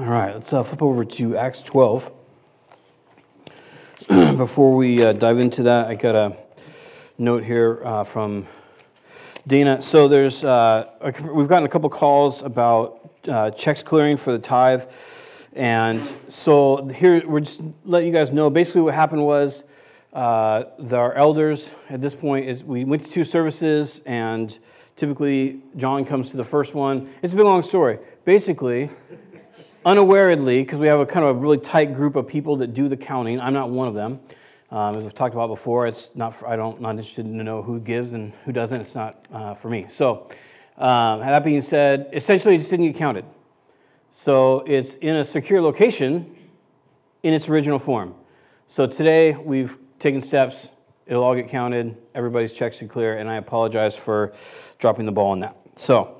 All right, let's uh, flip over to Acts 12. Before we uh, dive into that, I got a note here uh, from Dana. So there's uh, we've gotten a couple calls about uh, checks clearing for the tithe, and so here we're just letting you guys know. Basically, what happened was uh, the, our elders at this point is we went to two services, and typically John comes to the first one. It's a big long story. Basically unawarely, because we have a kind of a really tight group of people that do the counting. I'm not one of them. Um, as we've talked about before, it's not for, I don't not interested to know who gives and who doesn't. It's not uh, for me. So, um, that being said, essentially, it just didn't get counted. So it's in a secure location in its original form. So today we've taken steps. It'll all get counted. Everybody's checks should clear, and I apologize for dropping the ball on that. So.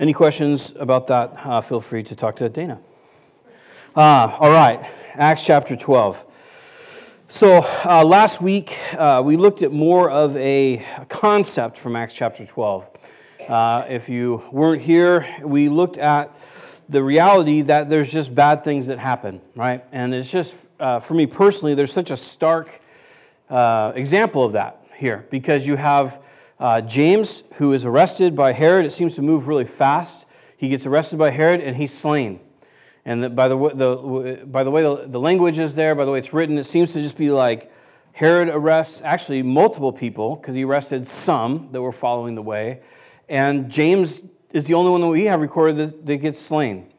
Any questions about that? Uh, feel free to talk to Dana. Uh, all right, Acts chapter 12. So uh, last week uh, we looked at more of a concept from Acts chapter 12. Uh, if you weren't here, we looked at the reality that there's just bad things that happen, right? And it's just, uh, for me personally, there's such a stark example of that here because you have uh, James, who is arrested by Herod, it seems to move really fast. He gets arrested by Herod and he's slain. And the, by, the, the, by the way the, the language is there, by the way it's written, it seems to just be like Herod arrests actually multiple people because he arrested some that were following the way. And James is the only one that we have recorded that, that gets slain.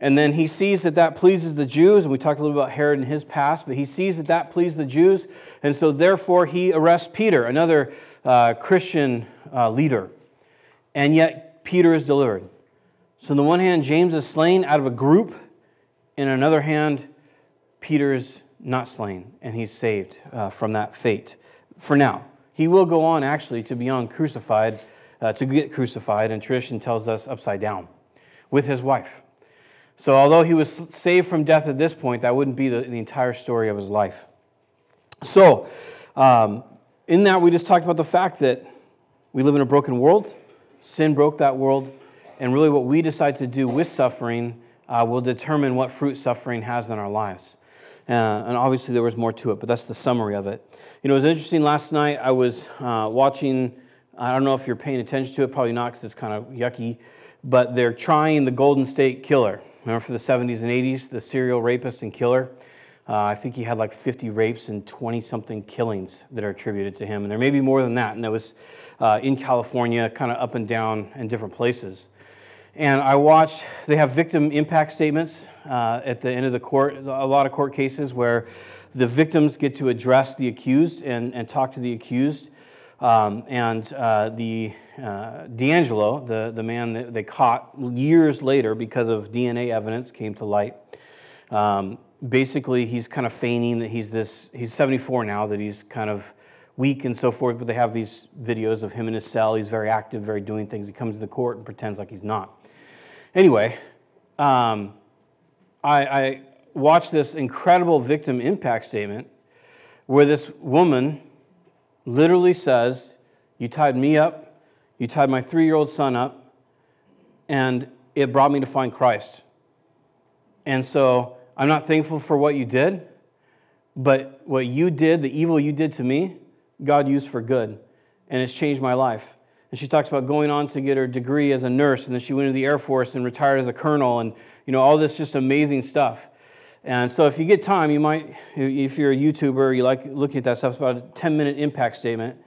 And then he sees that that pleases the Jews, and we talked a little about Herod and his past, but he sees that that pleased the Jews, and so therefore he arrests Peter, another uh, Christian uh, leader. And yet Peter is delivered. So, on the one hand, James is slain out of a group, and on another hand, Peter is not slain, and he's saved uh, from that fate for now. He will go on actually to be on crucified, uh, to get crucified, and tradition tells us upside down with his wife. So, although he was saved from death at this point, that wouldn't be the, the entire story of his life. So, um, in that, we just talked about the fact that we live in a broken world. Sin broke that world. And really, what we decide to do with suffering uh, will determine what fruit suffering has in our lives. Uh, and obviously, there was more to it, but that's the summary of it. You know, it was interesting last night. I was uh, watching, I don't know if you're paying attention to it, probably not because it's kind of yucky, but they're trying the Golden State Killer. Remember for the 70s and 80s, the serial rapist and killer? Uh, I think he had like 50 rapes and 20 something killings that are attributed to him. And there may be more than that. And that was uh, in California, kind of up and down in different places. And I watched, they have victim impact statements uh, at the end of the court, a lot of court cases where the victims get to address the accused and, and talk to the accused. Um, and uh, the uh, DeAngelo, the, the man that they caught years later because of DNA evidence, came to light. Um, basically he's kind of feigning that he's this he's 74 now that he's kind of weak and so forth but they have these videos of him in his cell. He's very active very doing things. He comes to the court and pretends like he's not. Anyway um, I, I watched this incredible victim impact statement where this woman literally says you tied me up you tied my three-year-old son up and it brought me to find christ and so I'm not thankful for what you did, but what you did, the evil you did to me, God used for good, and it's changed my life. And she talks about going on to get her degree as a nurse, and then she went into the Air Force and retired as a colonel, and you know all this just amazing stuff. And so, if you get time, you might, if you're a YouTuber, you like looking at that stuff. It's about a 10 minute impact statement.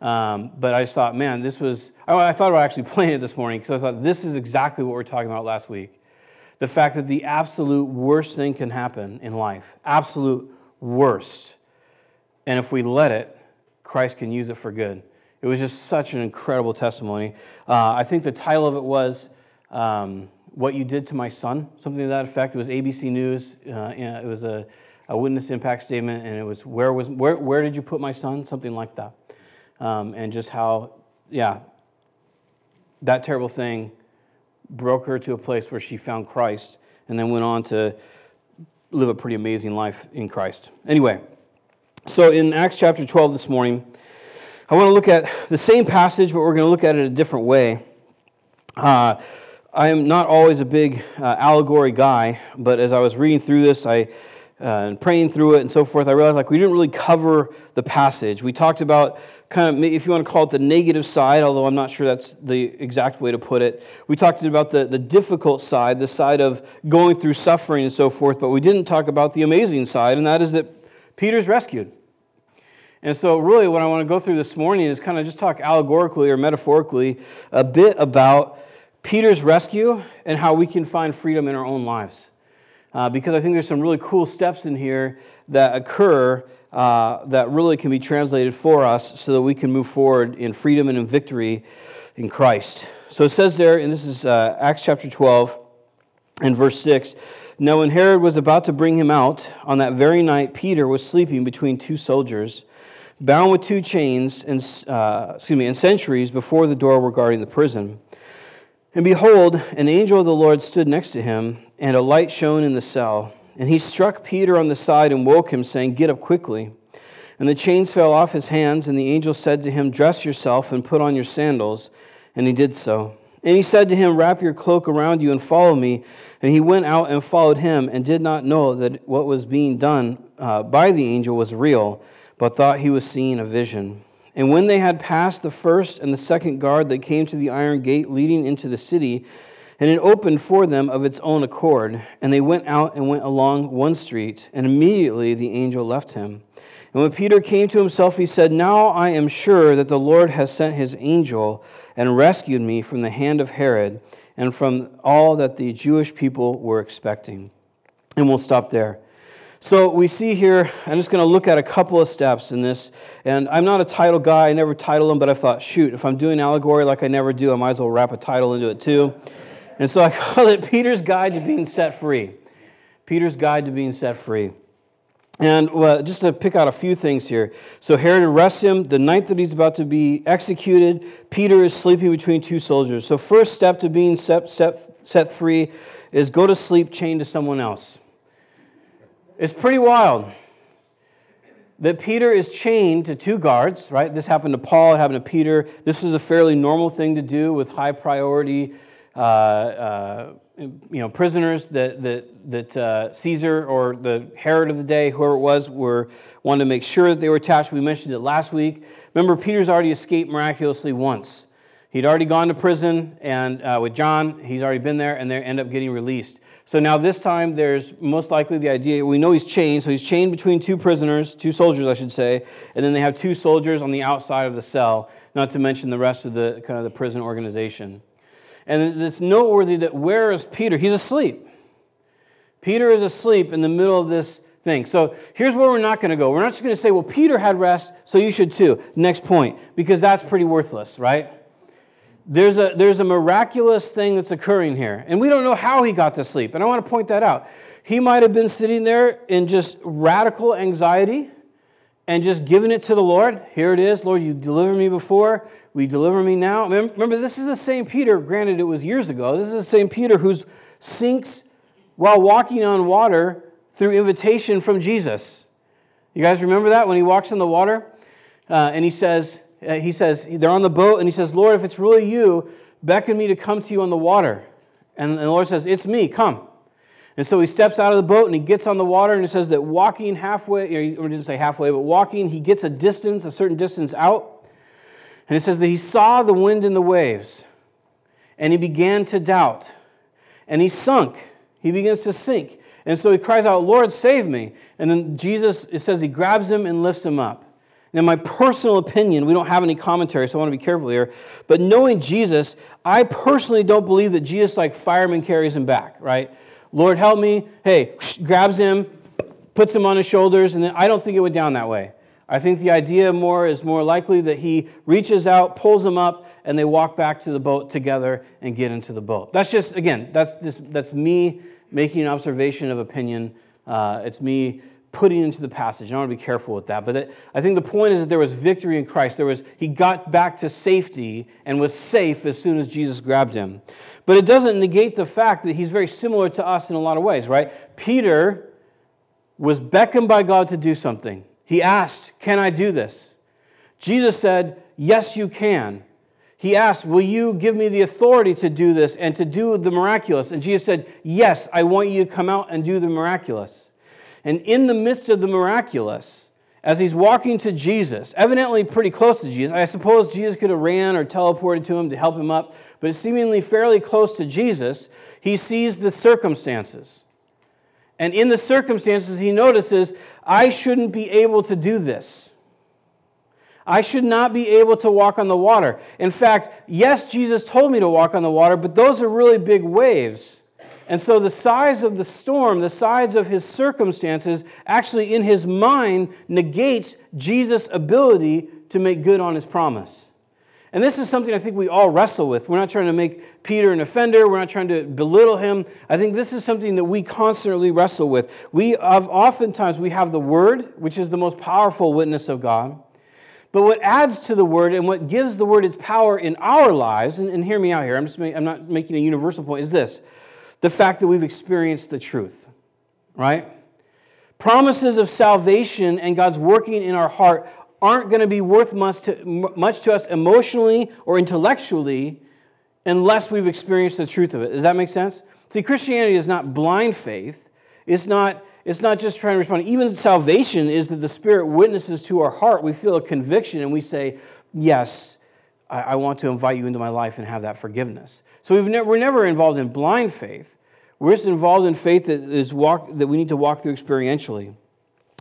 Um, but I just thought, man, this was. I thought about actually playing it this morning because I thought this is exactly what we are talking about last week the fact that the absolute worst thing can happen in life, absolute worst. And if we let it, Christ can use it for good. It was just such an incredible testimony. Uh, I think the title of it was um, What You Did to My Son, something to that effect. It was ABC News. Uh, it was a, a, witness impact statement, and it was where, was, where, where did you put my son? Something like that. Um, and just how, yeah, that terrible thing broke her to a place where she found Christ and then went on to live a pretty amazing life in Christ. Anyway, so in Acts chapter 12 this morning, I want to look at the same passage, but we're going to look at it a different way. Uh, I am not always a big uh, allegory guy, but as I was reading through this, I uh, and praying through it and so forth, I realized like we didn't really cover the passage. We talked about kind of, if you want to call it the negative side, although I'm not sure that's the exact way to put it. We talked about the, the difficult side, the side of going through suffering and so forth, but we didn't talk about the amazing side, and that is that Peter's rescued. And so, really, what I want to go through this morning is kind of just talk allegorically or metaphorically a bit about Peter's rescue and how we can find freedom in our own lives uh, because I think there's some really cool steps in here that occur uh, that really can be translated for us so that we can move forward in freedom and in victory in Christ. So it says there, and this is uh, Acts chapter 12 and verse 6. Now, when Herod was about to bring him out, on that very night, Peter was sleeping between two soldiers, bound with two chains and, uh, excuse me, and sentries before the door regarding the prison. And behold, an angel of the Lord stood next to him and a light shone in the cell. And he struck Peter on the side and woke him, saying, Get up quickly. And the chains fell off his hands, and the angel said to him, Dress yourself and put on your sandals. And he did so. And he said to him, Wrap your cloak around you and follow me. And he went out and followed him, and did not know that what was being done uh, by the angel was real, but thought he was seeing a vision. And when they had passed the first and the second guard, they came to the iron gate leading into the city and it opened for them of its own accord. And they went out and went along one street, and immediately the angel left him. And when Peter came to himself, he said, Now I am sure that the Lord has sent his angel and rescued me from the hand of Herod and from all that the Jewish people were expecting. And we'll stop there. So we see here, I'm just going to look at a couple of steps in this. And I'm not a title guy, I never title them, but I thought, shoot, if I'm doing allegory like I never do, I might as well wrap a title into it too. And so I call it Peter's Guide to Being Set Free. Peter's Guide to Being Set Free. And well, just to pick out a few things here. So Herod arrests him. The night that he's about to be executed, Peter is sleeping between two soldiers. So, first step to being set, set, set free is go to sleep chained to someone else. It's pretty wild that Peter is chained to two guards, right? This happened to Paul, it happened to Peter. This is a fairly normal thing to do with high priority uh, uh, you know, prisoners that, that, that uh, Caesar or the Herod of the day, whoever it was, were wanted to make sure that they were attached. We mentioned it last week. Remember, Peter's already escaped miraculously once. He'd already gone to prison, and uh, with John, he's already been there, and they end up getting released. So now this time, there's most likely the idea we know he's chained, so he's chained between two prisoners, two soldiers, I should say, and then they have two soldiers on the outside of the cell, not to mention the rest of the kind of the prison organization. And it's noteworthy that where is Peter? He's asleep. Peter is asleep in the middle of this thing. So here's where we're not going to go. We're not just going to say, well, Peter had rest, so you should too. Next point, because that's pretty worthless, right? There's a, there's a miraculous thing that's occurring here, and we don't know how he got to sleep. And I want to point that out. He might have been sitting there in just radical anxiety and just giving it to the Lord. Here it is, Lord, you delivered me before. We deliver me now? Remember, this is the same Peter, granted it was years ago. This is the same Peter who sinks while walking on water through invitation from Jesus. You guys remember that when he walks in the water? Uh, and he says, uh, he says, they're on the boat, and he says, Lord, if it's really you, beckon me to come to you on the water. And, and the Lord says, It's me, come. And so he steps out of the boat and he gets on the water, and it says that walking halfway, or he didn't say halfway, but walking, he gets a distance, a certain distance out. And it says that he saw the wind and the waves, and he began to doubt. And he sunk. He begins to sink. And so he cries out, Lord, save me. And then Jesus, it says he grabs him and lifts him up. Now, my personal opinion, we don't have any commentary, so I want to be careful here. But knowing Jesus, I personally don't believe that Jesus, like fireman, carries him back, right? Lord, help me. Hey, grabs him, puts him on his shoulders, and I don't think it went down that way. I think the idea more is more likely that he reaches out, pulls them up, and they walk back to the boat together and get into the boat. That's just, again, that's, just, that's me making an observation of opinion. Uh, it's me putting into the passage. I want to be careful with that. But it, I think the point is that there was victory in Christ. There was, he got back to safety and was safe as soon as Jesus grabbed him. But it doesn't negate the fact that he's very similar to us in a lot of ways, right? Peter was beckoned by God to do something. He asked, Can I do this? Jesus said, Yes, you can. he asked, Will you give me the authority to do this and to do the miraculous? And Jesus said, Yes, I want you to come out and do the miraculous. And in the midst of the miraculous, as he's walking to Jesus, evidently pretty close to Jesus, I suppose Jesus could have ran or teleported to him to help him up, but seemingly fairly close to Jesus, he sees the circumstances. And in the circumstances, he notices, I shouldn't be able to do this. I should not be able to walk on the water. In fact, yes, Jesus told me to walk on the water, but those are really big waves. And so the size of the storm, the size of his circumstances, actually in his mind negates Jesus' ability to make good on his promise. And this is something I think we all wrestle with. We're not trying to make Peter an offender. We're not trying to belittle him. I think this is something that we constantly wrestle with. We have, oftentimes we have the word, which is the most powerful witness of God. But what adds to the word and what gives the word its power in our lives, and, and hear me out here, I'm, just I'm not making a universal point, is this the fact that we've experienced the truth, right? Promises of salvation and God's working in our heart aren't going to be worth much to, much to us emotionally or intellectually unless we've experienced the truth of it. Does that make sense? See, Christianity is not blind faith. It's not it's not just trying to respond. Even salvation is that the Spirit witnesses to our heart. We feel a conviction and we say, Yes, I, I want to invite you into my life and have that forgiveness. So we've we're never involved in blind faith. We're just involved in faith that, is walk, that we need to walk through experientially.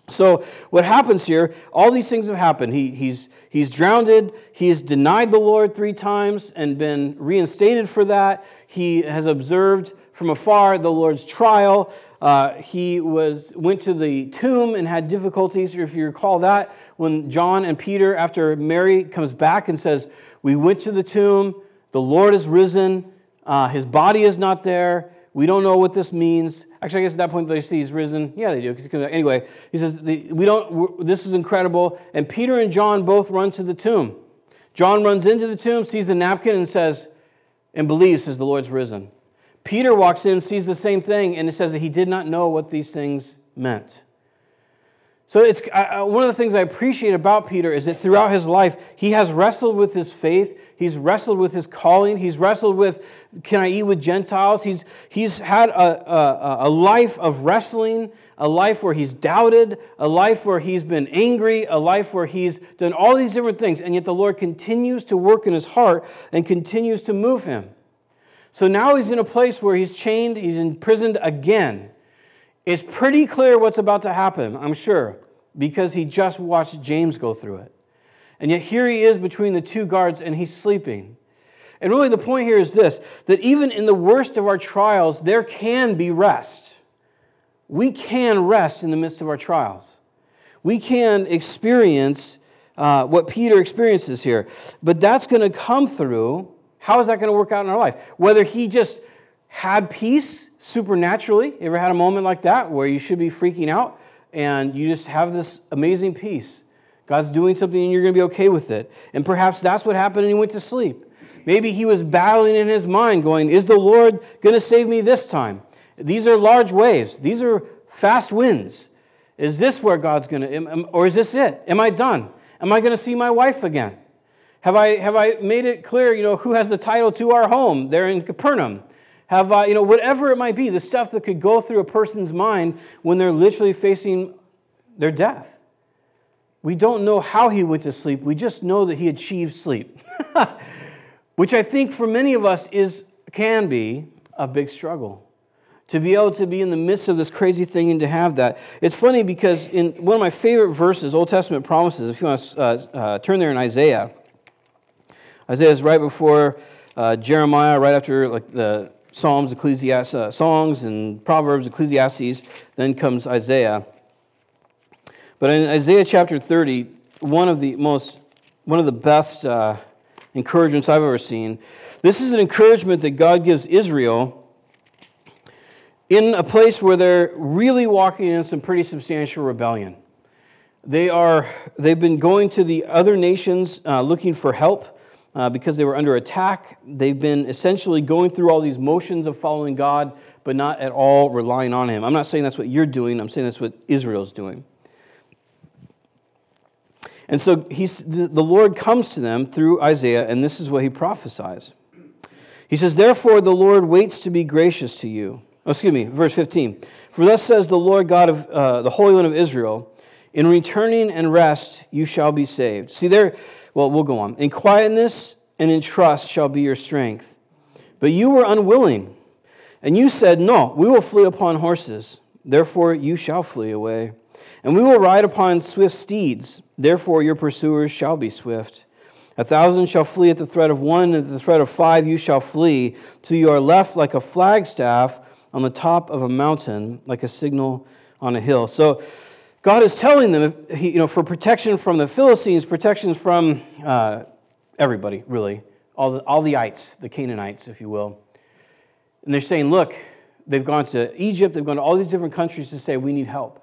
So, what happens here, all these things have happened. He, he's, he's drowned, he's denied the Lord three times and been reinstated for that. He has observed from afar the Lord's trial. Uh, he was, went to the tomb and had difficulties. If you recall that, when John and Peter, after Mary comes back and says, We went to the tomb, the Lord is risen, uh, his body is not there. We don't know what this means. Actually, I guess at that point they see he's risen. Yeah, they do. Anyway, he says, "We don't. This is incredible." And Peter and John both run to the tomb. John runs into the tomb, sees the napkin, and says, and believes, says the Lord's risen. Peter walks in, sees the same thing, and it says that he did not know what these things meant. So it's one of the things I appreciate about Peter is that throughout his life he has wrestled with his faith, he's wrestled with his calling, he's wrestled with can I eat with Gentiles? He's he's had a, a, a life of wrestling, a life where he's doubted, a life where he's been angry, a life where he's done all these different things, and yet the Lord continues to work in his heart and continues to move him. So now he's in a place where he's chained, he's imprisoned again. It's pretty clear what's about to happen, I'm sure, because he just watched James go through it. And yet here he is between the two guards and he's sleeping. And really, the point here is this that even in the worst of our trials, there can be rest. We can rest in the midst of our trials. We can experience uh, what Peter experiences here. But that's going to come through how is that going to work out in our life? Whether he just had peace supernaturally, you ever had a moment like that where you should be freaking out and you just have this amazing peace? God's doing something and you're going to be okay with it. And perhaps that's what happened and he went to sleep. Maybe he was battling in his mind, going, Is the Lord going to save me this time? These are large waves, these are fast winds. Is this where God's going to, or is this it? Am I done? Am I going to see my wife again? Have I, have I made it clear, you know, who has the title to our home there in Capernaum? Have I, you know, whatever it might be, the stuff that could go through a person's mind when they're literally facing their death. We don't know how he went to sleep. We just know that he achieved sleep, which I think for many of us is can be a big struggle. To be able to be in the midst of this crazy thing and to have that. It's funny because in one of my favorite verses, Old Testament promises, if you want to uh, uh, turn there in Isaiah, Isaiah is right before uh, Jeremiah, right after like the Psalms, Ecclesiastes, uh, songs, and Proverbs, Ecclesiastes. Then comes Isaiah. But in Isaiah chapter 30, one of the most, one of the best uh, encouragements I've ever seen. This is an encouragement that God gives Israel in a place where they're really walking in some pretty substantial rebellion. They are, they've been going to the other nations uh, looking for help uh, because they were under attack. They've been essentially going through all these motions of following God, but not at all relying on Him. I'm not saying that's what you're doing, I'm saying that's what Israel's doing. And so he's, the Lord comes to them through Isaiah, and this is what he prophesies. He says, Therefore, the Lord waits to be gracious to you. Oh, excuse me, verse 15. For thus says the Lord God of uh, the Holy One of Israel, in returning and rest you shall be saved. See, there, well, we'll go on. In quietness and in trust shall be your strength. But you were unwilling, and you said, No, we will flee upon horses. Therefore, you shall flee away. And we will ride upon swift steeds. Therefore, your pursuers shall be swift. A thousand shall flee at the threat of one, and at the threat of five you shall flee. To your left, like a flagstaff on the top of a mountain, like a signal on a hill. So, God is telling them, you know, for protection from the Philistines, protection from uh, everybody, really, all the, all the ites, the Canaanites, if you will. And they're saying, look, they've gone to Egypt, they've gone to all these different countries to say, we need help.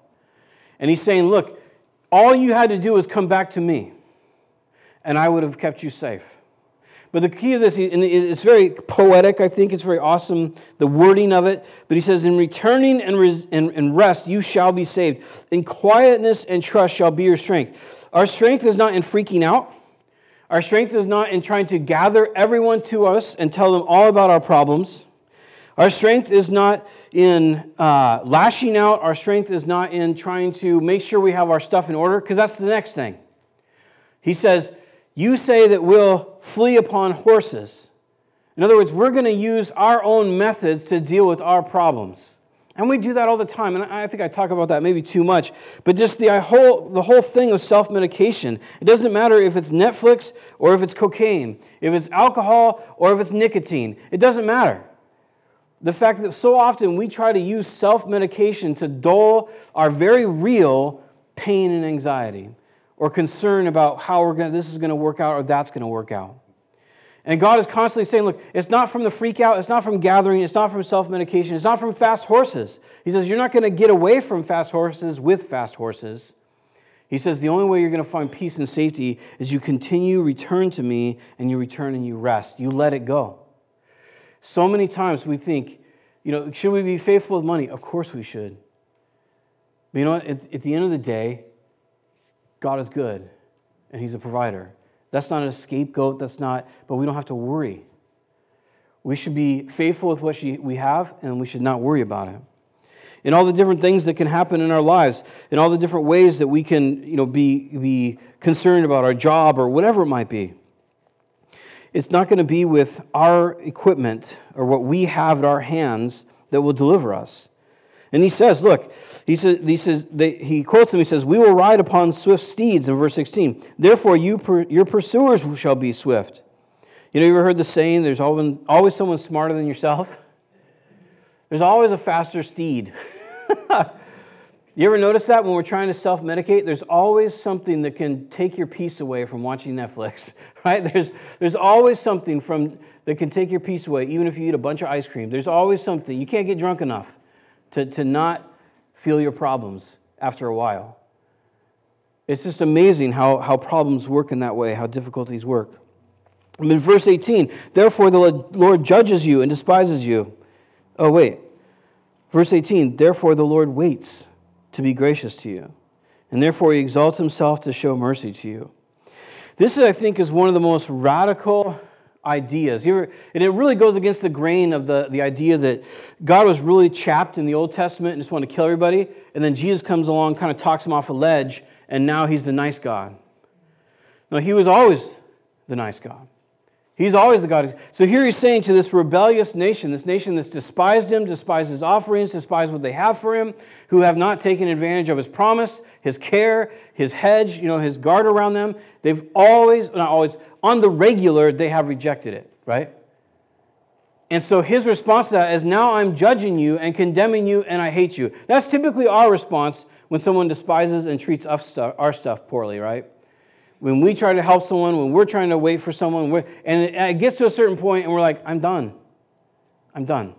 And he's saying, look, all you had to do was come back to me and I would have kept you safe. But the key of this, and it's very poetic, I think. It's very awesome, the wording of it. But he says, In returning and, res- and, and rest, you shall be saved. In quietness and trust shall be your strength. Our strength is not in freaking out. Our strength is not in trying to gather everyone to us and tell them all about our problems. Our strength is not in uh, lashing out. Our strength is not in trying to make sure we have our stuff in order, because that's the next thing. He says, you say that we'll flee upon horses. In other words, we're going to use our own methods to deal with our problems. And we do that all the time. And I think I talk about that maybe too much. But just the whole, the whole thing of self medication. It doesn't matter if it's Netflix or if it's cocaine, if it's alcohol or if it's nicotine. It doesn't matter. The fact that so often we try to use self medication to dull our very real pain and anxiety or concern about how we're going this is going to work out or that's going to work out. And God is constantly saying, look, it's not from the freak out, it's not from gathering, it's not from self medication, it's not from fast horses. He says, you're not going to get away from fast horses with fast horses. He says, the only way you're going to find peace and safety is you continue, return to me, and you return and you rest. You let it go. So many times we think, you know, should we be faithful with money? Of course we should. But you know what? At, at the end of the day, God is good and He's a provider. That's not a scapegoat, that's not, but we don't have to worry. We should be faithful with what we have and we should not worry about it. In all the different things that can happen in our lives, in all the different ways that we can you know, be, be concerned about our job or whatever it might be. It's not going to be with our equipment or what we have at our hands that will deliver us. And he says, look, he says, he, says he quotes him, he says, We will ride upon swift steeds in verse 16. Therefore, you your pursuers shall be swift. You know, you ever heard the saying, there's always, always someone smarter than yourself? There's always a faster steed. you ever notice that when we're trying to self medicate? There's always something that can take your peace away from watching Netflix, right? There's, there's always something from, that can take your peace away, even if you eat a bunch of ice cream. There's always something. You can't get drunk enough to, to not feel your problems after a while. It's just amazing how, how problems work in that way, how difficulties work. I In verse 18, therefore the Lord judges you and despises you. Oh, wait. Verse 18, therefore the Lord waits to be gracious to you, and therefore he exalts himself to show mercy to you. This, I think, is one of the most radical ideas. and it really goes against the grain of the, the idea that God was really chapped in the Old Testament and just wanted to kill everybody. And then Jesus comes along, kind of talks him off a ledge, and now he's the nice God. No, he was always the nice God. He's always the God. So here he's saying to this rebellious nation, this nation that's despised him, despised his offerings, despised what they have for him, who have not taken advantage of his promise, his care, his hedge, you know, his guard around them. They've always, not always, on the regular, they have rejected it, right? And so his response to that is now I'm judging you and condemning you and I hate you. That's typically our response when someone despises and treats our stuff poorly, right? When we try to help someone, when we're trying to wait for someone, and it gets to a certain point and we're like, I'm done. I'm done.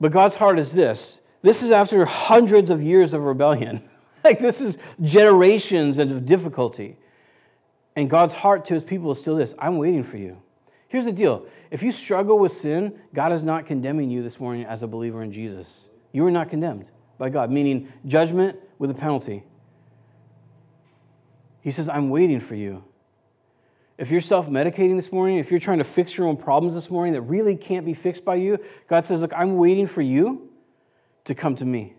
But God's heart is this this is after hundreds of years of rebellion. like, this is generations of difficulty. And God's heart to his people is still this I'm waiting for you. Here's the deal if you struggle with sin, God is not condemning you this morning as a believer in Jesus. You are not condemned by God, meaning judgment with a penalty. He says, I'm waiting for you. If you're self medicating this morning, if you're trying to fix your own problems this morning that really can't be fixed by you, God says, Look, I'm waiting for you to come to me.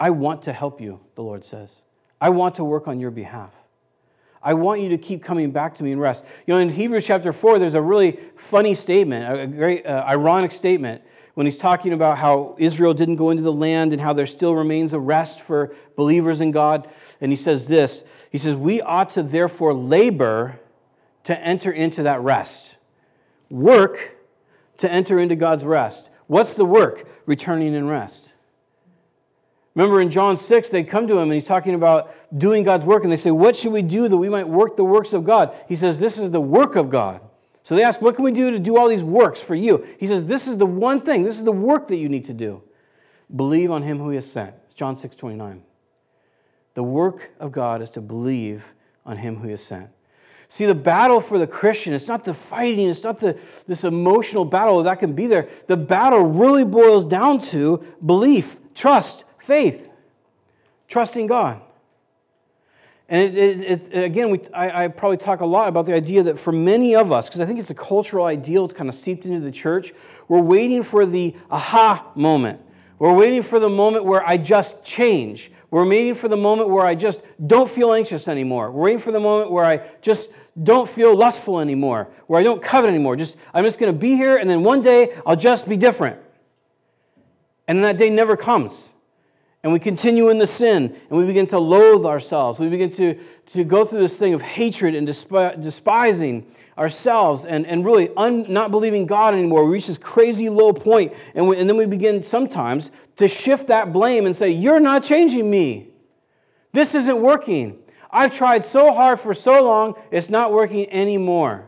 I want to help you, the Lord says. I want to work on your behalf. I want you to keep coming back to me and rest. You know, in Hebrews chapter 4, there's a really funny statement, a great uh, ironic statement, when he's talking about how Israel didn't go into the land and how there still remains a rest for believers in God. And he says this He says, We ought to therefore labor to enter into that rest. Work to enter into God's rest. What's the work? Returning in rest. Remember in John 6, they come to him and he's talking about doing God's work, and they say, What should we do that we might work the works of God? He says, This is the work of God. So they ask, What can we do to do all these works for you? He says, This is the one thing, this is the work that you need to do. Believe on him who he has sent. John 6 29. The work of God is to believe on him who he has sent. See, the battle for the Christian, it's not the fighting, it's not the, this emotional battle that can be there. The battle really boils down to belief, trust, faith, trusting God. And it, it, it, again, we, I, I, probably talk a lot about the idea that for many of us, because I think it's a cultural ideal, it's kind of seeped into the church, we're waiting for the aha moment. We're waiting for the moment where I just change. We're waiting for the moment where I just don't feel anxious anymore. We're waiting for the moment where I just don't feel lustful anymore, where I don't covet anymore. Just I'm just going to be here, and then one day I'll just be different. And then that day never comes and we continue in the sin and we begin to loathe ourselves. We begin to, to go through this thing of hatred and despising ourselves and, and really un, not believing God anymore. We reach this crazy low point, and, we, and then we begin sometimes to shift that blame and say, You're not changing me. This isn't working. I've tried so hard for so long, it's not working anymore.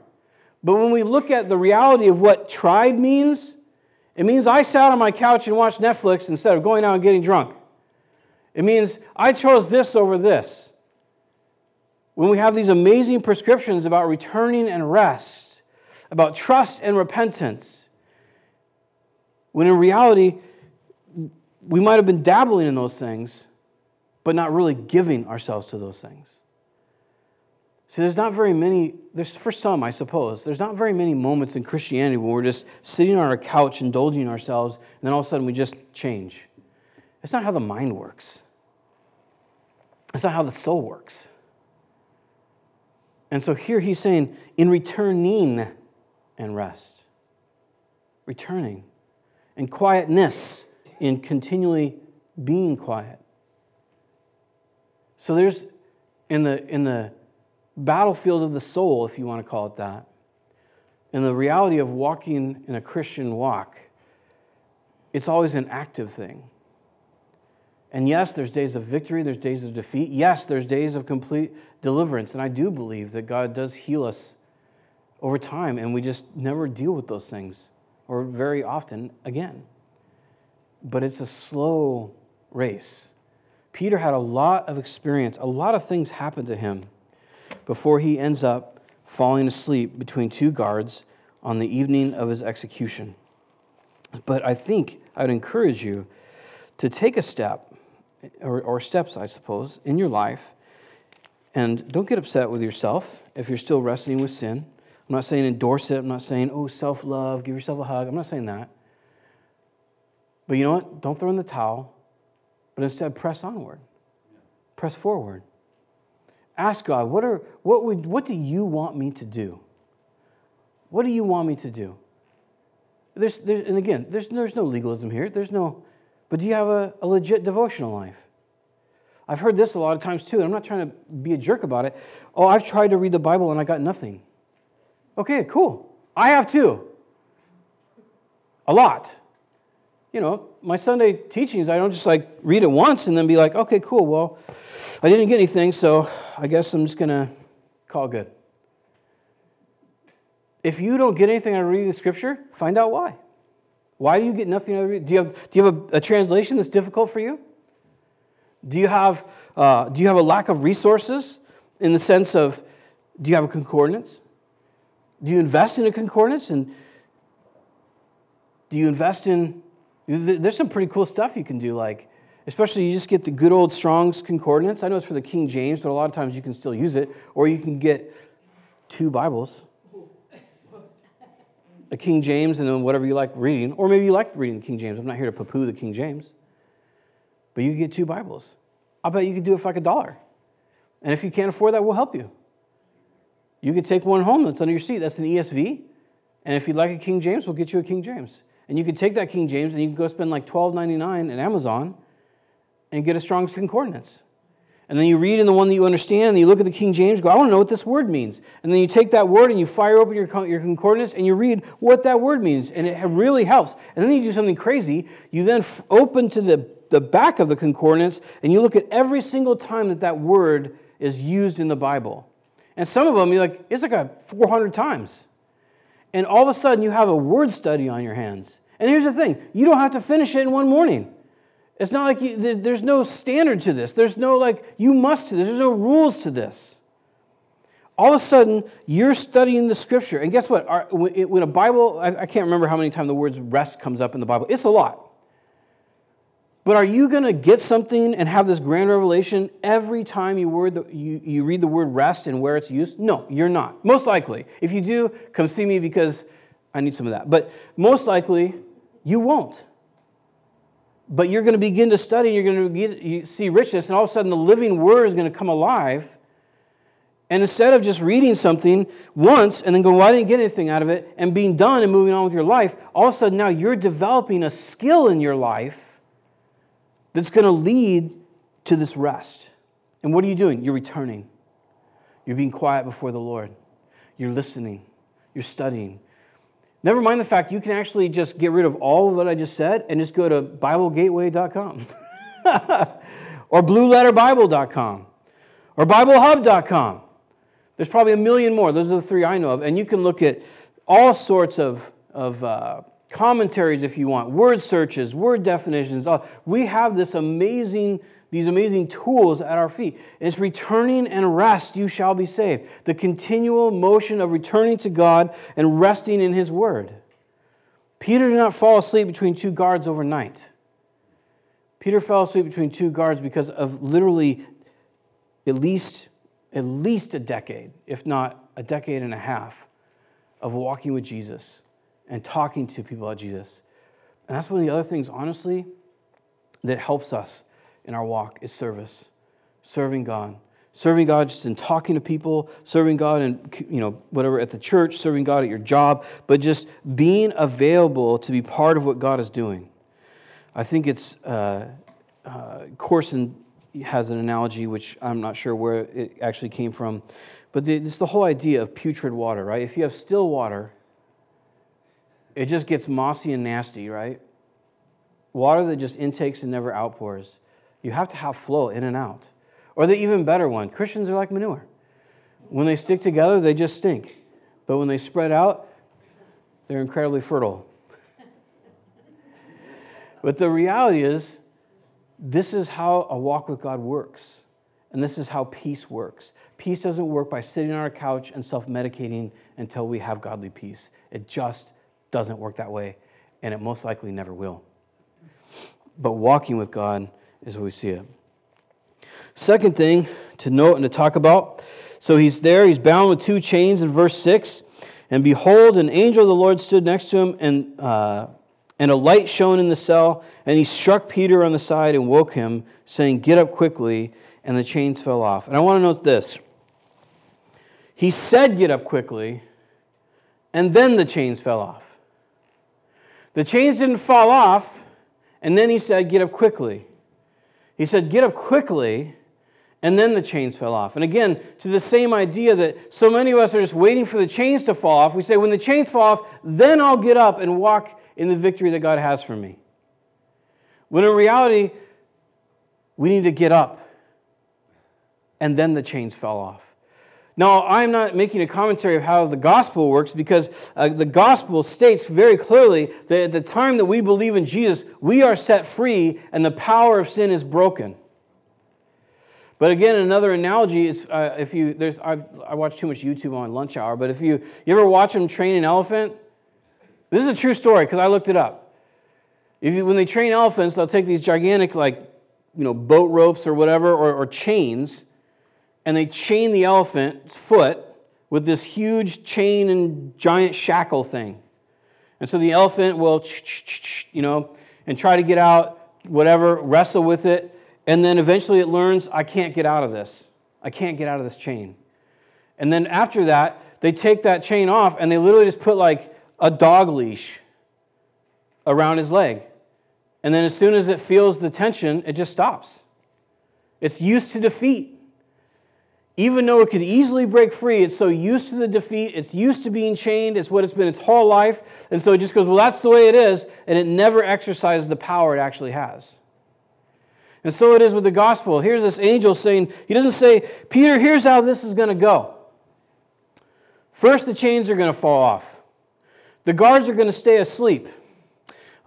But when we look at the reality of what tried means, it means I sat on my couch and watched Netflix instead of going out and getting drunk. It means I chose this over this. When we have these amazing prescriptions about returning and rest, about trust and repentance, when in reality, we might have been dabbling in those things, but not really giving ourselves to those things. See, there's not very many, there's for some, I suppose, there's not very many moments in Christianity when we're just sitting on our couch indulging ourselves, and then all of a sudden we just change. It's not how the mind works. That's not how the soul works. And so here he's saying, in returning and rest, returning, and quietness in continually being quiet. So there's in the in the battlefield of the soul, if you want to call it that, in the reality of walking in a Christian walk, it's always an active thing. And yes, there's days of victory, there's days of defeat. Yes, there's days of complete deliverance. And I do believe that God does heal us over time, and we just never deal with those things, or very often again. But it's a slow race. Peter had a lot of experience, a lot of things happened to him before he ends up falling asleep between two guards on the evening of his execution. But I think I would encourage you to take a step or, or steps, I suppose, in your life. And don't get upset with yourself if you're still wrestling with sin. I'm not saying endorse it. I'm not saying, oh, self love, give yourself a hug. I'm not saying that. But you know what? Don't throw in the towel, but instead press onward, press forward. Ask God, what, are, what, would, what do you want me to do? What do you want me to do? There's, there's, and again, there's, there's no legalism here. There's no, but do you have a, a legit devotional life? I've heard this a lot of times too, and I'm not trying to be a jerk about it. Oh, I've tried to read the Bible and I got nothing. Okay, cool. I have too. A lot. You know, my Sunday teachings, I don't just like read it once and then be like, okay, cool, well, I didn't get anything, so I guess I'm just going to call good. If you don't get anything out of reading the scripture, find out why. Why do you get nothing out of it? Do you have, do you have a, a translation that's difficult for you? Do you, have, uh, do you have a lack of resources in the sense of do you have a concordance? Do you invest in a concordance? And do you invest in, there's some pretty cool stuff you can do, like especially you just get the good old Strong's Concordance. I know it's for the King James, but a lot of times you can still use it, or you can get two Bibles a King James and then whatever you like reading, or maybe you like reading the King James. I'm not here to poo poo the King James, but you can get two Bibles. I'll bet you could do it for like a dollar. And if you can't afford that, we'll help you. You could take one home that's under your seat. That's an ESV. And if you'd like a King James, we'll get you a King James. And you could take that King James and you can go spend like $12.99 at Amazon and get a Strong's Concordance. And then you read in the one that you understand, and you look at the King James, go, I want to know what this word means. And then you take that word and you fire open your, your concordance and you read what that word means, and it really helps. And then you do something crazy. You then f- open to the, the back of the concordance and you look at every single time that that word is used in the Bible. And some of them, you're like, it's like a 400 times. And all of a sudden, you have a word study on your hands. And here's the thing you don't have to finish it in one morning. It's not like you, there's no standard to this. There's no like, you must do this. There's no rules to this. All of a sudden, you're studying the scripture. And guess what? when a Bible, I can't remember how many times the word rest comes up in the Bible. It's a lot. But are you going to get something and have this grand revelation every time you, word you, you read the word rest and where it's used? No, you're not. Most likely. If you do, come see me because I need some of that. But most likely, you won't. But you're going to begin to study, and you're going to get, you see richness, and all of a sudden the living word is going to come alive. And instead of just reading something once and then going, well, I didn't get anything out of it, and being done and moving on with your life, all of a sudden now you're developing a skill in your life that's going to lead to this rest. And what are you doing? You're returning. You're being quiet before the Lord. You're listening. You're studying. Never mind the fact you can actually just get rid of all of what I just said and just go to BibleGateway.com or BlueLetterBible.com or BibleHub.com. There's probably a million more. Those are the three I know of. And you can look at all sorts of, of uh, commentaries if you want, word searches, word definitions. Uh, we have this amazing these amazing tools at our feet. It's returning and rest, you shall be saved. The continual motion of returning to God and resting in His Word. Peter did not fall asleep between two guards overnight. Peter fell asleep between two guards because of literally at least, at least a decade, if not a decade and a half, of walking with Jesus and talking to people about Jesus. And that's one of the other things, honestly, that helps us in our walk is service, serving God. Serving God just in talking to people, serving God and you know whatever at the church, serving God at your job, but just being available to be part of what God is doing. I think it's uh, uh, Courson has an analogy which I'm not sure where it actually came from, but the, it's the whole idea of putrid water, right? If you have still water, it just gets mossy and nasty, right? Water that just intakes and never outpours. You have to have flow in and out. Or the even better one Christians are like manure. When they stick together, they just stink. But when they spread out, they're incredibly fertile. but the reality is, this is how a walk with God works. And this is how peace works. Peace doesn't work by sitting on our couch and self medicating until we have godly peace. It just doesn't work that way, and it most likely never will. But walking with God is what we see it. Second thing to note and to talk about so he's there, he's bound with two chains in verse 6. And behold, an angel of the Lord stood next to him, and, uh, and a light shone in the cell. And he struck Peter on the side and woke him, saying, Get up quickly. And the chains fell off. And I want to note this. He said, Get up quickly, and then the chains fell off. The chains didn't fall off, and then he said, Get up quickly. He said, Get up quickly. And then the chains fell off. And again, to the same idea that so many of us are just waiting for the chains to fall off, we say, When the chains fall off, then I'll get up and walk in the victory that God has for me. When in reality, we need to get up. And then the chains fell off. Now, I'm not making a commentary of how the gospel works because uh, the gospel states very clearly that at the time that we believe in Jesus, we are set free and the power of sin is broken. But again, another analogy is uh, if you, there's, I, I watch too much YouTube on lunch hour, but if you, you ever watch them train an elephant, this is a true story because I looked it up. If you, when they train elephants, they'll take these gigantic, like you know, boat ropes or whatever, or, or chains, and they chain the elephant's foot with this huge chain and giant shackle thing. And so the elephant will, you know, and try to get out, whatever, wrestle with it, and then eventually it learns, I can't get out of this. I can't get out of this chain. And then after that, they take that chain off and they literally just put like a dog leash around his leg. And then as soon as it feels the tension, it just stops. It's used to defeat. Even though it could easily break free, it's so used to the defeat, it's used to being chained, it's what it's been its whole life. And so it just goes, well, that's the way it is, and it never exercises the power it actually has. And so it is with the gospel. Here's this angel saying, he doesn't say, Peter, here's how this is going to go. First, the chains are going to fall off, the guards are going to stay asleep.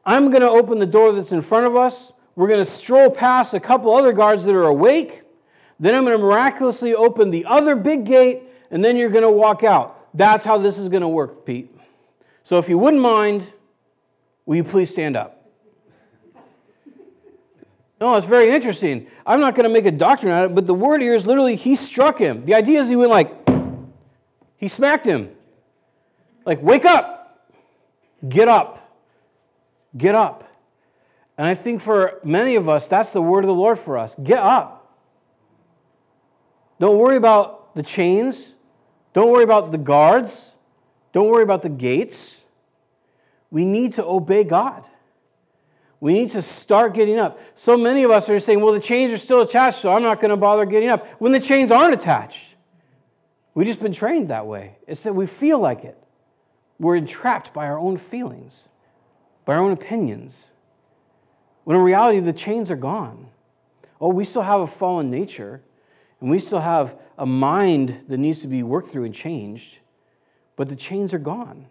I'm going to open the door that's in front of us. We're going to stroll past a couple other guards that are awake. Then I'm going to miraculously open the other big gate, and then you're going to walk out. That's how this is going to work, Pete. So if you wouldn't mind, will you please stand up? No, it's very interesting. I'm not going to make a doctrine out of it, but the word here is literally he struck him. The idea is he went like, he smacked him. Like, wake up, get up, get up. And I think for many of us, that's the word of the Lord for us get up. Don't worry about the chains. Don't worry about the guards. Don't worry about the gates. We need to obey God. We need to start getting up. So many of us are saying, well, the chains are still attached, so I'm not going to bother getting up. When the chains aren't attached, we've just been trained that way. It's that we feel like it. We're entrapped by our own feelings, by our own opinions. When in reality, the chains are gone. Oh, we still have a fallen nature. And we still have a mind that needs to be worked through and changed, but the chains are gone.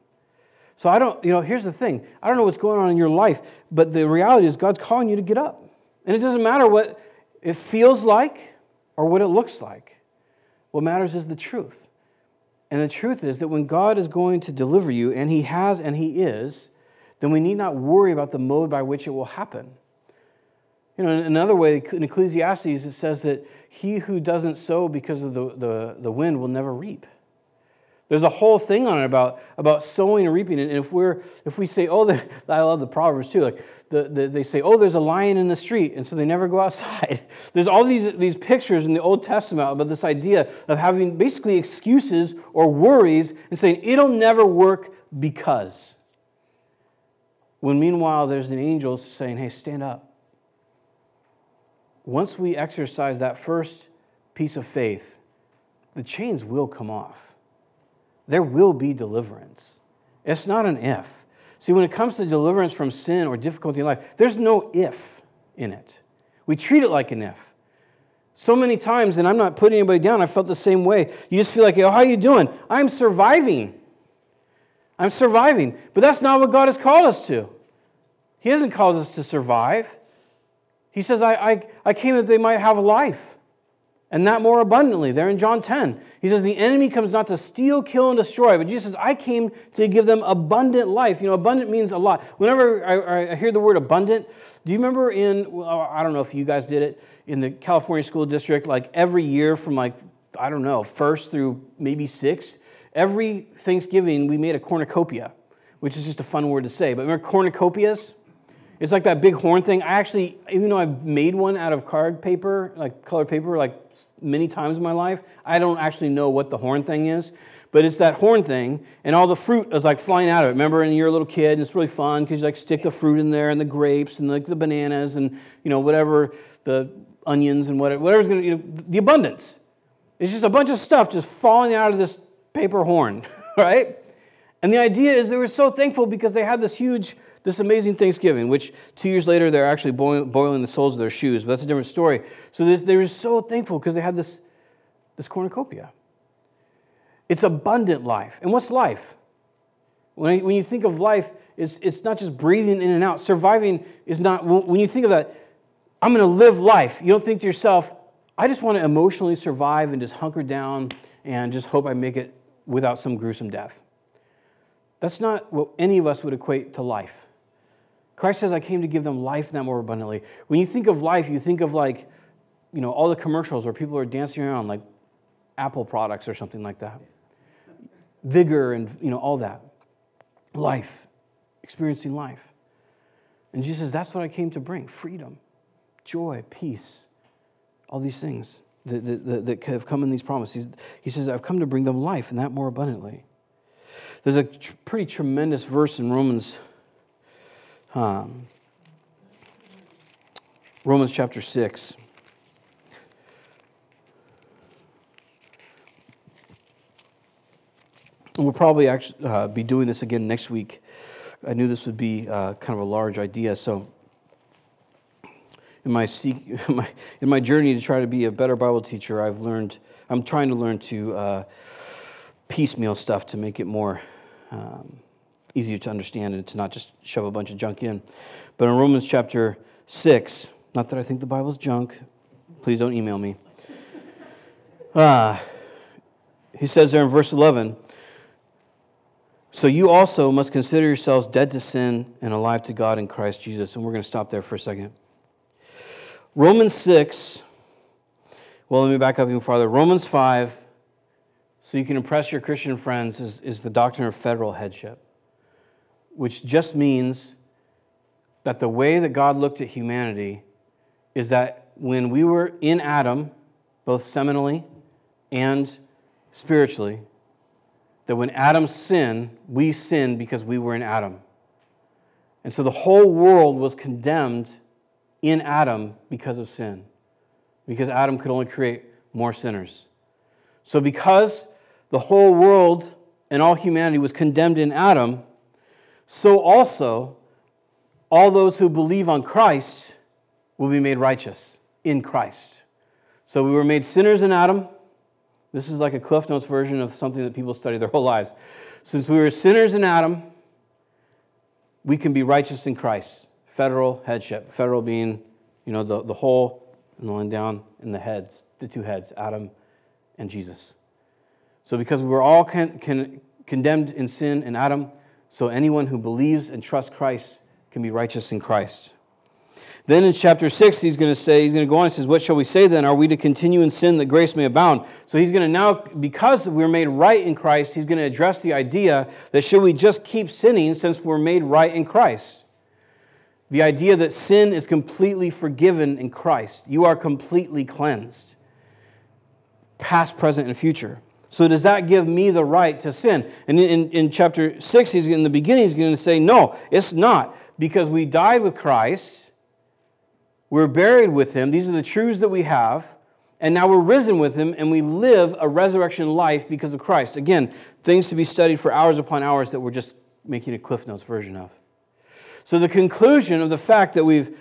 So I don't, you know, here's the thing I don't know what's going on in your life, but the reality is God's calling you to get up. And it doesn't matter what it feels like or what it looks like. What matters is the truth. And the truth is that when God is going to deliver you, and He has and He is, then we need not worry about the mode by which it will happen. You know, another way in Ecclesiastes, it says that he who doesn't sow because of the, the, the wind will never reap. There's a whole thing on it about, about sowing and reaping. And if, we're, if we say, oh, the, I love the Proverbs too. Like the, the, they say, oh, there's a lion in the street. And so they never go outside. There's all these, these pictures in the Old Testament about this idea of having basically excuses or worries and saying, it'll never work because. When meanwhile, there's an angel saying, hey, stand up once we exercise that first piece of faith, the chains will come off. There will be deliverance. It's not an if. See, when it comes to deliverance from sin or difficulty in life, there's no if in it. We treat it like an if. So many times, and I'm not putting anybody down, I felt the same way. You just feel like, oh, how are you doing? I'm surviving. I'm surviving. But that's not what God has called us to. He hasn't called us to survive. He says, I, I, I came that they might have life, and that more abundantly. There in John 10. He says, The enemy comes not to steal, kill, and destroy, but Jesus says, I came to give them abundant life. You know, abundant means a lot. Whenever I, I hear the word abundant, do you remember in, well, I don't know if you guys did it, in the California School District, like every year from like, I don't know, first through maybe six, every Thanksgiving we made a cornucopia, which is just a fun word to say. But remember cornucopias? It's like that big horn thing. I actually, even though I've made one out of card paper, like colored paper, like many times in my life, I don't actually know what the horn thing is. But it's that horn thing, and all the fruit is like flying out of it. Remember, when you're a little kid, and it's really fun because you like stick the fruit in there, and the grapes, and like the bananas, and you know whatever the onions and whatever, whatever's going to, you know, the abundance. It's just a bunch of stuff just falling out of this paper horn, right? And the idea is they were so thankful because they had this huge this amazing Thanksgiving, which two years later they're actually boiling, the soles of their shoes, but that's a different story. So they were so thankful because they had this, this cornucopia. It's abundant life. And what's life? When, I, when you think of life, it's, it's not just breathing in and out. Surviving is not, when you think of that, I'm going to live life, you don't think to yourself, I just want to emotionally survive and just hunker down and just hope I make it without some gruesome death. That's not what any of us would equate to life. Christ says, I came to give them life and that more abundantly. When you think of life, you think of like, you know, all the commercials where people are dancing around like Apple products or something like that. Vigor and, you know, all that. Life, experiencing life. And Jesus says, that's what I came to bring freedom, joy, peace, all these things that, that, that have come in these promises. He says, I've come to bring them life and that more abundantly. There's a tr- pretty tremendous verse in Romans um, Romans chapter 6. And we'll probably actually uh, be doing this again next week. I knew this would be uh, kind of a large idea, so in my, seek, in my journey to try to be a better Bible teacher, I've learned, I'm trying to learn to uh, piecemeal stuff to make it more um, easier to understand and to not just shove a bunch of junk in. But in Romans chapter 6, not that I think the Bible's junk, please don't email me. Uh, he says there in verse 11, so you also must consider yourselves dead to sin and alive to God in Christ Jesus. And we're going to stop there for a second. Romans 6, well, let me back up even farther. Romans 5, so you can impress your Christian friends, is, is the doctrine of federal headship which just means that the way that God looked at humanity is that when we were in Adam, both seminally and spiritually, that when Adam sinned, we sinned because we were in Adam. And so the whole world was condemned in Adam because of sin, because Adam could only create more sinners. So, because the whole world and all humanity was condemned in Adam, so also all those who believe on Christ will be made righteous in Christ. So we were made sinners in Adam. This is like a Cliff Notes version of something that people study their whole lives. Since we were sinners in Adam, we can be righteous in Christ. Federal headship. Federal being, you know, the, the whole and the line down in the heads, the two heads, Adam and Jesus. So because we were all con- con- condemned in sin in Adam, so anyone who believes and trusts Christ can be righteous in Christ. Then in chapter 6, he's going to say, he's going to go on and says, What shall we say then? Are we to continue in sin that grace may abound? So he's going to now, because we're made right in Christ, he's going to address the idea that should we just keep sinning since we're made right in Christ? The idea that sin is completely forgiven in Christ. You are completely cleansed, past, present, and future. So does that give me the right to sin? And in, in chapter 6, he's in the beginning, he's going to say, no, it's not. Because we died with Christ, we're buried with him. These are the truths that we have. And now we're risen with him, and we live a resurrection life because of Christ. Again, things to be studied for hours upon hours that we're just making a Cliff Notes version of. So the conclusion of the fact that we've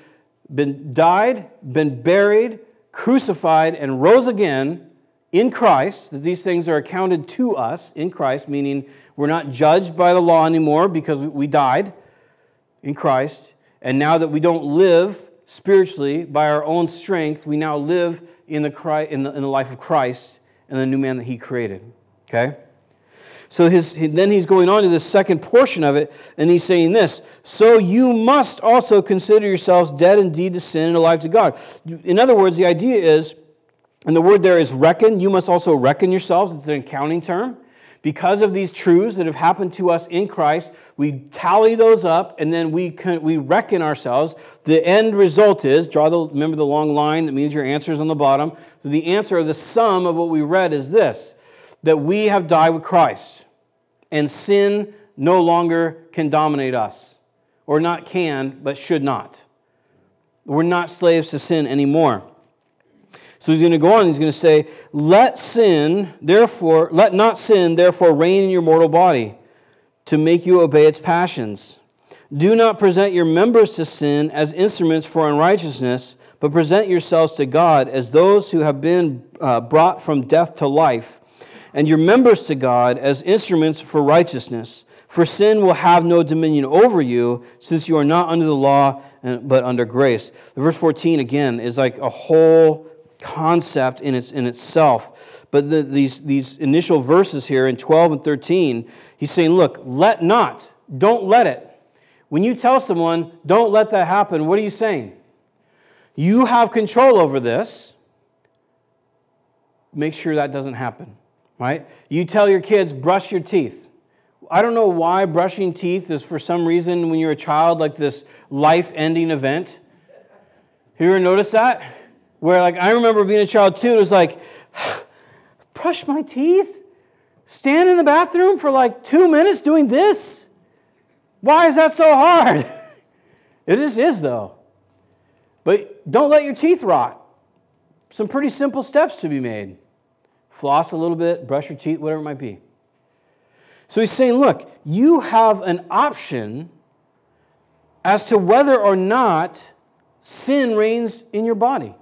been died, been buried, crucified, and rose again in Christ, that these things are accounted to us in Christ, meaning we're not judged by the law anymore because we died in Christ. And now that we don't live spiritually by our own strength, we now live in the, Christ, in the, in the life of Christ and the new man that he created. Okay? So his, then he's going on to the second portion of it, and he's saying this So you must also consider yourselves dead indeed to sin and alive to God. In other words, the idea is and the word there is reckon. You must also reckon yourselves. It's an accounting term. Because of these truths that have happened to us in Christ, we tally those up and then we, can, we reckon ourselves. The end result is draw the, remember the long line that means your answer is on the bottom. So the answer the sum of what we read is this that we have died with Christ and sin no longer can dominate us. Or not can, but should not. We're not slaves to sin anymore. So he's going to go on, he's going to say, Let sin, therefore, let not sin, therefore, reign in your mortal body to make you obey its passions. Do not present your members to sin as instruments for unrighteousness, but present yourselves to God as those who have been uh, brought from death to life, and your members to God as instruments for righteousness. For sin will have no dominion over you, since you are not under the law, but under grace. Verse 14, again, is like a whole concept in, its, in itself. But the, these, these initial verses here in 12 and 13, he's saying, look, let not, don't let it. When you tell someone, don't let that happen, what are you saying? You have control over this. Make sure that doesn't happen, right? You tell your kids, brush your teeth. I don't know why brushing teeth is for some reason when you're a child like this life ending event. Have you ever noticed that? Where, like, I remember being a child too, it was like, brush my teeth? Stand in the bathroom for like two minutes doing this? Why is that so hard? It just is, though. But don't let your teeth rot. Some pretty simple steps to be made. Floss a little bit, brush your teeth, whatever it might be. So he's saying, look, you have an option as to whether or not sin reigns in your body,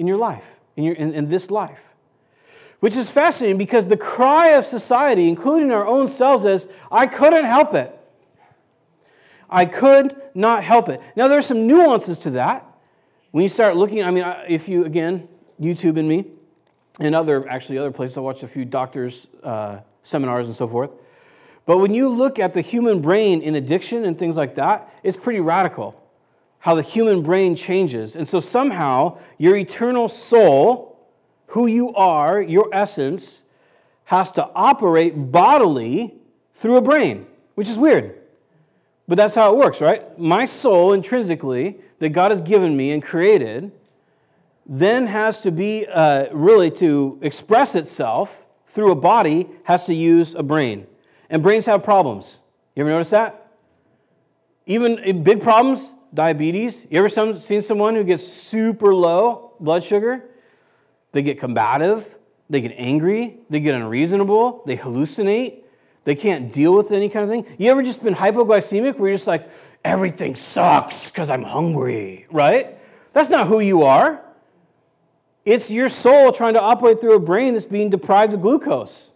in your life, in, your, in, in this life. Which is fascinating because the cry of society, including our own selves, is, I couldn't help it. I could not help it. Now, there's some nuances to that. When you start looking, I mean, if you, again, YouTube and me, and other, actually, other places, I watched a few doctors' uh, seminars and so forth. But when you look at the human brain in addiction and things like that, it's pretty radical how the human brain changes. And so somehow your eternal soul, who you are, your essence, has to operate bodily through a brain, which is weird. But that's how it works, right? My soul, intrinsically, that God has given me and created, then has to be uh, really to express itself through a body, has to use a brain. And brains have problems. You ever notice that? Even big problems, diabetes. You ever some, seen someone who gets super low blood sugar? They get combative, they get angry, they get unreasonable, they hallucinate, they can't deal with any kind of thing. You ever just been hypoglycemic where you're just like, everything sucks because I'm hungry, right? That's not who you are. It's your soul trying to operate through a brain that's being deprived of glucose.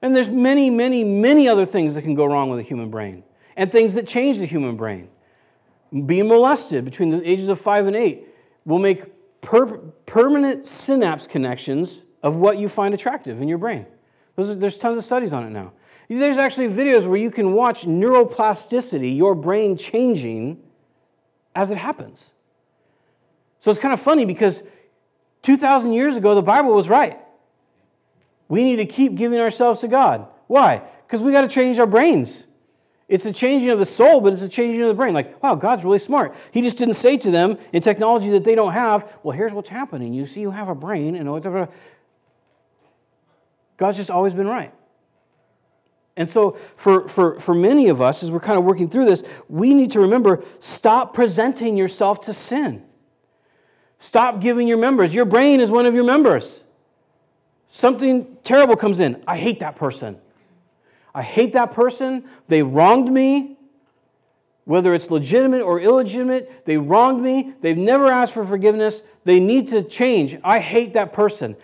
And there's many, many, many other things that can go wrong with the human brain and things that change the human brain. Being molested between the ages of five and eight will make per- permanent synapse connections of what you find attractive in your brain. There's tons of studies on it now. There's actually videos where you can watch neuroplasticity, your brain changing as it happens. So it's kind of funny because 2,000 years ago, the Bible was right. We need to keep giving ourselves to God. Why? Because we got to change our brains. It's a changing of the soul, but it's a changing of the brain. Like, wow, God's really smart. He just didn't say to them in technology that they don't have, well, here's what's happening. You see, you have a brain, and whatever. God's just always been right. And so, for, for, for many of us, as we're kind of working through this, we need to remember stop presenting yourself to sin. Stop giving your members. Your brain is one of your members. Something terrible comes in. I hate that person. I hate that person. They wronged me. Whether it's legitimate or illegitimate, they wronged me. They've never asked for forgiveness. They need to change. I hate that person.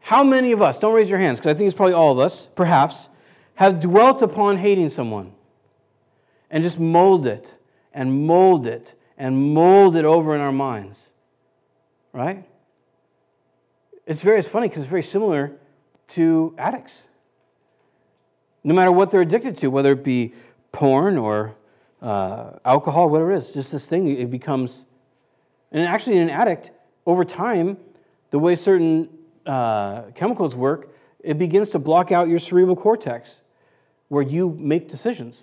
How many of us, don't raise your hands, because I think it's probably all of us, perhaps, have dwelt upon hating someone and just mold it and mold it and mold it over in our minds? Right? It's very it's funny because it's very similar to addicts. No matter what they're addicted to, whether it be porn or uh, alcohol, whatever it is, just this thing, it becomes. And actually, in an addict, over time, the way certain uh, chemicals work, it begins to block out your cerebral cortex where you make decisions.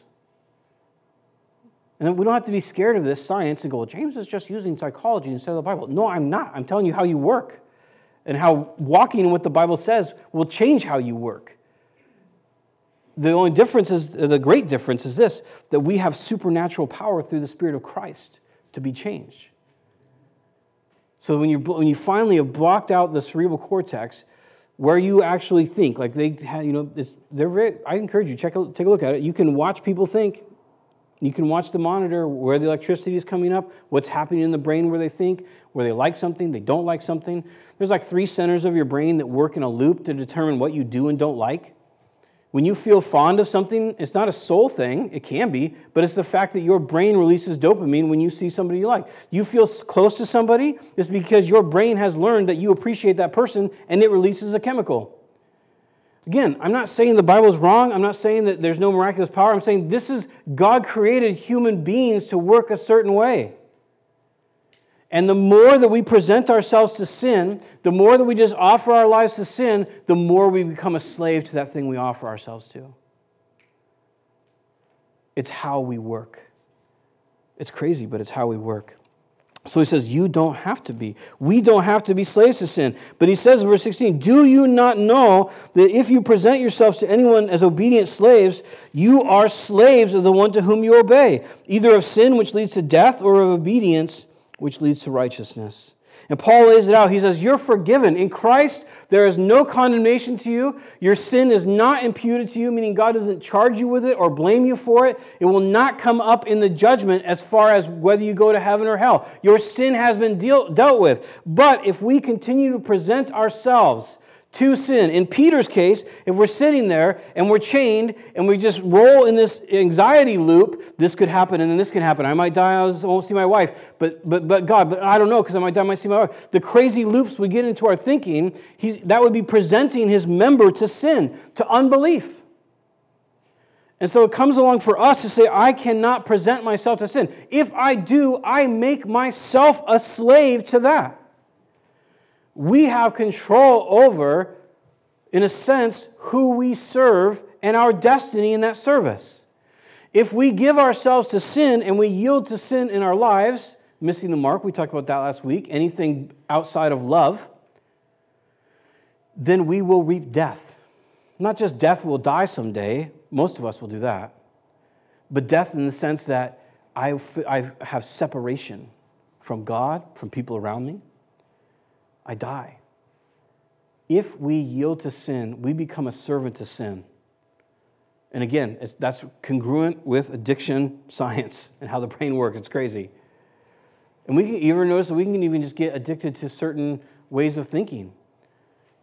And we don't have to be scared of this science and go, James is just using psychology instead of the Bible. No, I'm not. I'm telling you how you work and how walking in what the Bible says will change how you work. The only difference is, the great difference is this that we have supernatural power through the Spirit of Christ to be changed. So when you when you finally have blocked out the cerebral cortex, where you actually think, like they, have, you know, they're very. I encourage you check a, take a look at it. You can watch people think. You can watch the monitor where the electricity is coming up, what's happening in the brain where they think, where they like something, they don't like something. There's like three centers of your brain that work in a loop to determine what you do and don't like. When you feel fond of something, it's not a soul thing, it can be, but it's the fact that your brain releases dopamine when you see somebody you like. You feel close to somebody, it's because your brain has learned that you appreciate that person and it releases a chemical. Again, I'm not saying the Bible is wrong. I'm not saying that there's no miraculous power. I'm saying this is God created human beings to work a certain way. And the more that we present ourselves to sin, the more that we just offer our lives to sin, the more we become a slave to that thing we offer ourselves to. It's how we work. It's crazy, but it's how we work. So he says, You don't have to be. We don't have to be slaves to sin. But he says in verse 16, Do you not know that if you present yourselves to anyone as obedient slaves, you are slaves of the one to whom you obey, either of sin, which leads to death, or of obedience, which leads to righteousness. And Paul lays it out. He says, You're forgiven. In Christ, there is no condemnation to you. Your sin is not imputed to you, meaning God doesn't charge you with it or blame you for it. It will not come up in the judgment as far as whether you go to heaven or hell. Your sin has been deal- dealt with. But if we continue to present ourselves to sin. In Peter's case, if we're sitting there and we're chained and we just roll in this anxiety loop, this could happen and then this can happen. I might die, I won't see my wife, but, but, but God, but I don't know because I might die, I might see my wife. The crazy loops we get into our thinking, that would be presenting his member to sin, to unbelief. And so it comes along for us to say, I cannot present myself to sin. If I do, I make myself a slave to that we have control over, in a sense, who we serve and our destiny in that service. If we give ourselves to sin and we yield to sin in our lives, missing the mark, we talked about that last week, anything outside of love, then we will reap death. Not just death will die someday, most of us will do that, but death in the sense that I, I have separation from God, from people around me. I die. If we yield to sin, we become a servant to sin. And again, that's congruent with addiction science and how the brain works. It's crazy. And we can even notice that we can even just get addicted to certain ways of thinking.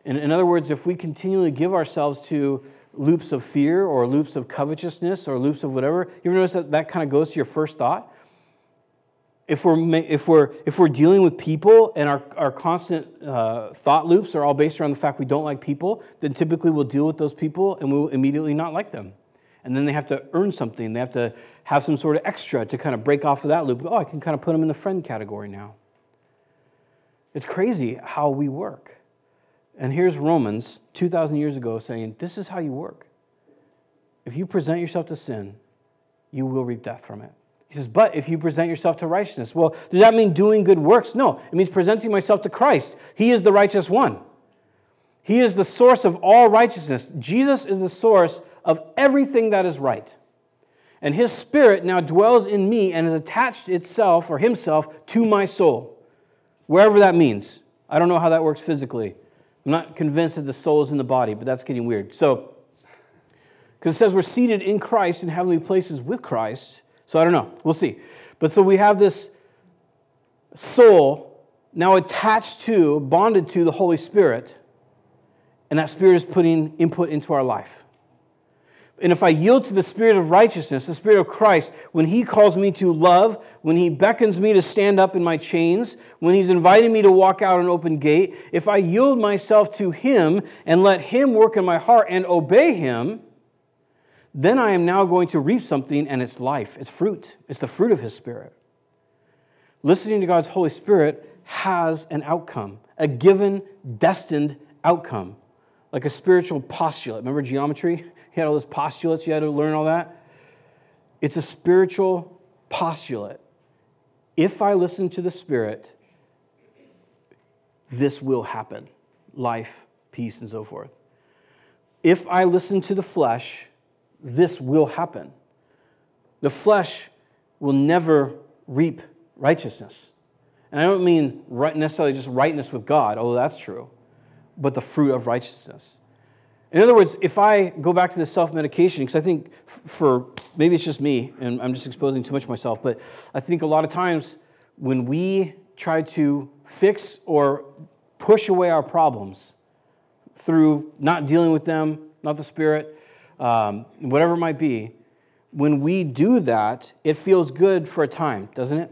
In, in other words, if we continually give ourselves to loops of fear or loops of covetousness or loops of whatever, you ever notice that that kind of goes to your first thought? If we're, if we're, if we're dealing with people and our, our constant uh, thought loops are all based around the fact we don't like people, then typically we'll deal with those people and we'll immediately not like them. And then they have to earn something. They have to have some sort of extra to kind of break off of that loop. Oh, I can kind of put them in the friend category now. It's crazy how we work. And here's Romans 2,000 years ago saying, This is how you work. If you present yourself to sin, you will reap death from it. He says, but if you present yourself to righteousness, well, does that mean doing good works? No, it means presenting myself to Christ. He is the righteous one. He is the source of all righteousness. Jesus is the source of everything that is right. And his spirit now dwells in me and has attached itself or himself to my soul, wherever that means. I don't know how that works physically. I'm not convinced that the soul is in the body, but that's getting weird. So, because it says we're seated in Christ in heavenly places with Christ. So I don't know. We'll see. But so we have this soul now attached to, bonded to the Holy Spirit, and that Spirit is putting input into our life. And if I yield to the Spirit of righteousness, the Spirit of Christ, when He calls me to love, when He beckons me to stand up in my chains, when He's inviting me to walk out an open gate, if I yield myself to Him and let Him work in my heart and obey Him, then I am now going to reap something, and it's life, it's fruit, it's the fruit of His Spirit. Listening to God's Holy Spirit has an outcome, a given, destined outcome, like a spiritual postulate. Remember geometry? You had all those postulates, you had to learn all that. It's a spiritual postulate. If I listen to the Spirit, this will happen life, peace, and so forth. If I listen to the flesh, this will happen. The flesh will never reap righteousness. And I don't mean right, necessarily just rightness with God, although that's true, but the fruit of righteousness. In other words, if I go back to the self medication, because I think for maybe it's just me and I'm just exposing too much myself, but I think a lot of times when we try to fix or push away our problems through not dealing with them, not the Spirit, um, whatever it might be, when we do that, it feels good for a time, doesn't it?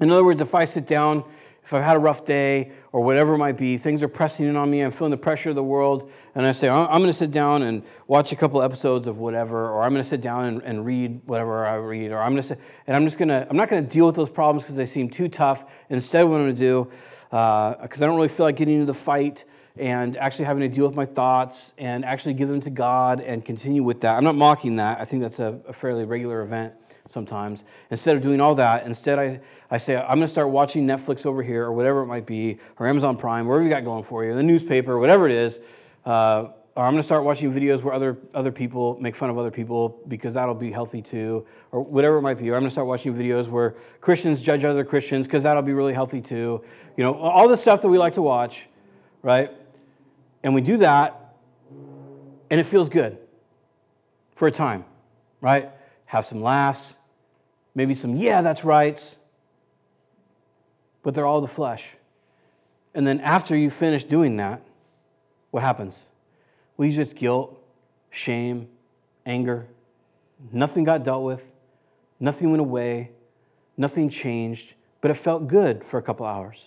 In other words, if I sit down, if I've had a rough day or whatever it might be, things are pressing in on me, I'm feeling the pressure of the world, and I say, I'm going to sit down and watch a couple episodes of whatever, or I'm going to sit down and, and read whatever I read, or I'm going to sit, and I'm just going to, I'm not going to deal with those problems because they seem too tough. Instead, what I'm going to do, because uh, I don't really feel like getting into the fight and actually having to deal with my thoughts and actually give them to God and continue with that. I'm not mocking that. I think that's a, a fairly regular event sometimes. Instead of doing all that, instead I, I say, I'm going to start watching Netflix over here or whatever it might be, or Amazon Prime, wherever you got going for you, the newspaper, whatever it is. Uh, or I'm going to start watching videos where other, other people make fun of other people because that'll be healthy too, or whatever it might be. Or I'm going to start watching videos where Christians judge other Christians because that'll be really healthy too. You know, all the stuff that we like to watch, right? And we do that, and it feels good for a time, right? Have some laughs, maybe some, yeah, that's right. But they're all the flesh. And then after you finish doing that, what happens? We just guilt, shame, anger. Nothing got dealt with, nothing went away, nothing changed, but it felt good for a couple hours.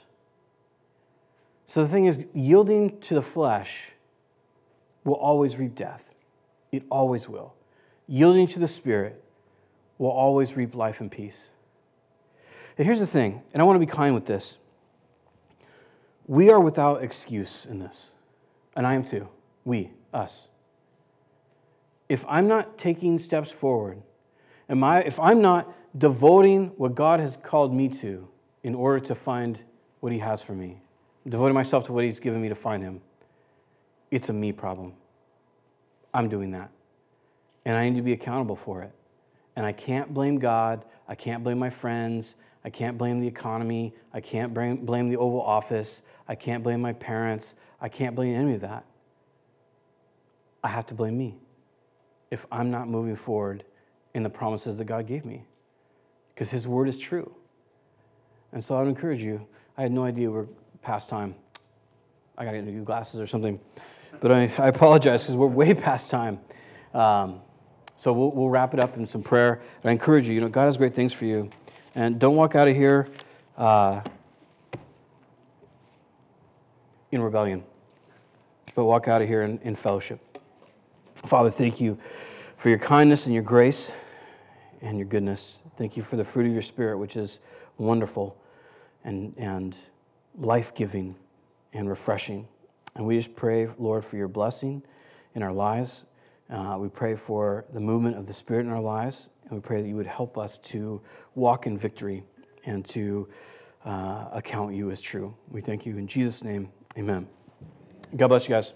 So the thing is, yielding to the flesh will always reap death. It always will. Yielding to the Spirit will always reap life and peace. And here's the thing, and I want to be kind with this. We are without excuse in this, and I am too. We, us. If I'm not taking steps forward, am I, if I'm not devoting what God has called me to in order to find what He has for me, devoting myself to what He's given me to find Him, it's a me problem. I'm doing that. And I need to be accountable for it. And I can't blame God. I can't blame my friends. I can't blame the economy. I can't blame, the Oval Office. I can't blame my parents. I can't blame any of that. I have to blame me if I'm not moving forward in the promises that God gave me because His word is true. And so I would encourage you. I had no idea we're past time. I got to get new glasses or something. But I, I apologize because we're way past time. Um, so we'll, we'll wrap it up in some prayer. And I encourage you, you know, God has great things for you. And don't walk out of here uh, in rebellion, but walk out of here in, in fellowship. Father, thank you for your kindness and your grace and your goodness. Thank you for the fruit of your spirit, which is wonderful and, and life giving and refreshing. And we just pray, Lord, for your blessing in our lives. Uh, we pray for the movement of the Spirit in our lives, and we pray that you would help us to walk in victory and to uh, account you as true. We thank you in Jesus' name. Amen. God bless you guys.